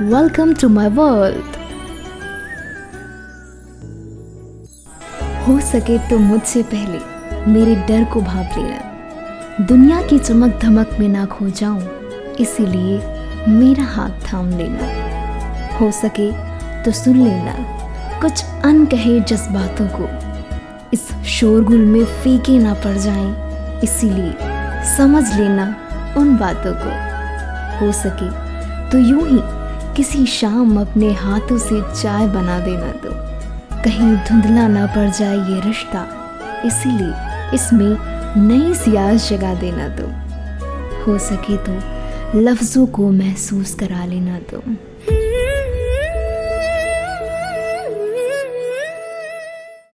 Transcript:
Welcome to my world हो सके तो मुझसे पहले मेरे डर को भाप लेना। दुनिया की चमक धमक में ना खो जाऊँ, इसीलिए मेरा हाथ थाम लेना। हो सके तो सुन लेना कुछ अनकहे जज्बातों को। इस शोरगुल में फीके ना पड़ जाएँ, इसीलिए समझ लेना उन बातों को। हो सके तो यूँ ही किसी शाम अपने हाथों से चाय बना देना तो कहीं धुंधला ना पड़ जाए ये रिश्ता, इसीलिए इसमें नई सियास जगा देना तो हो सके तो लफ्ज़ों को महसूस करा लेना तो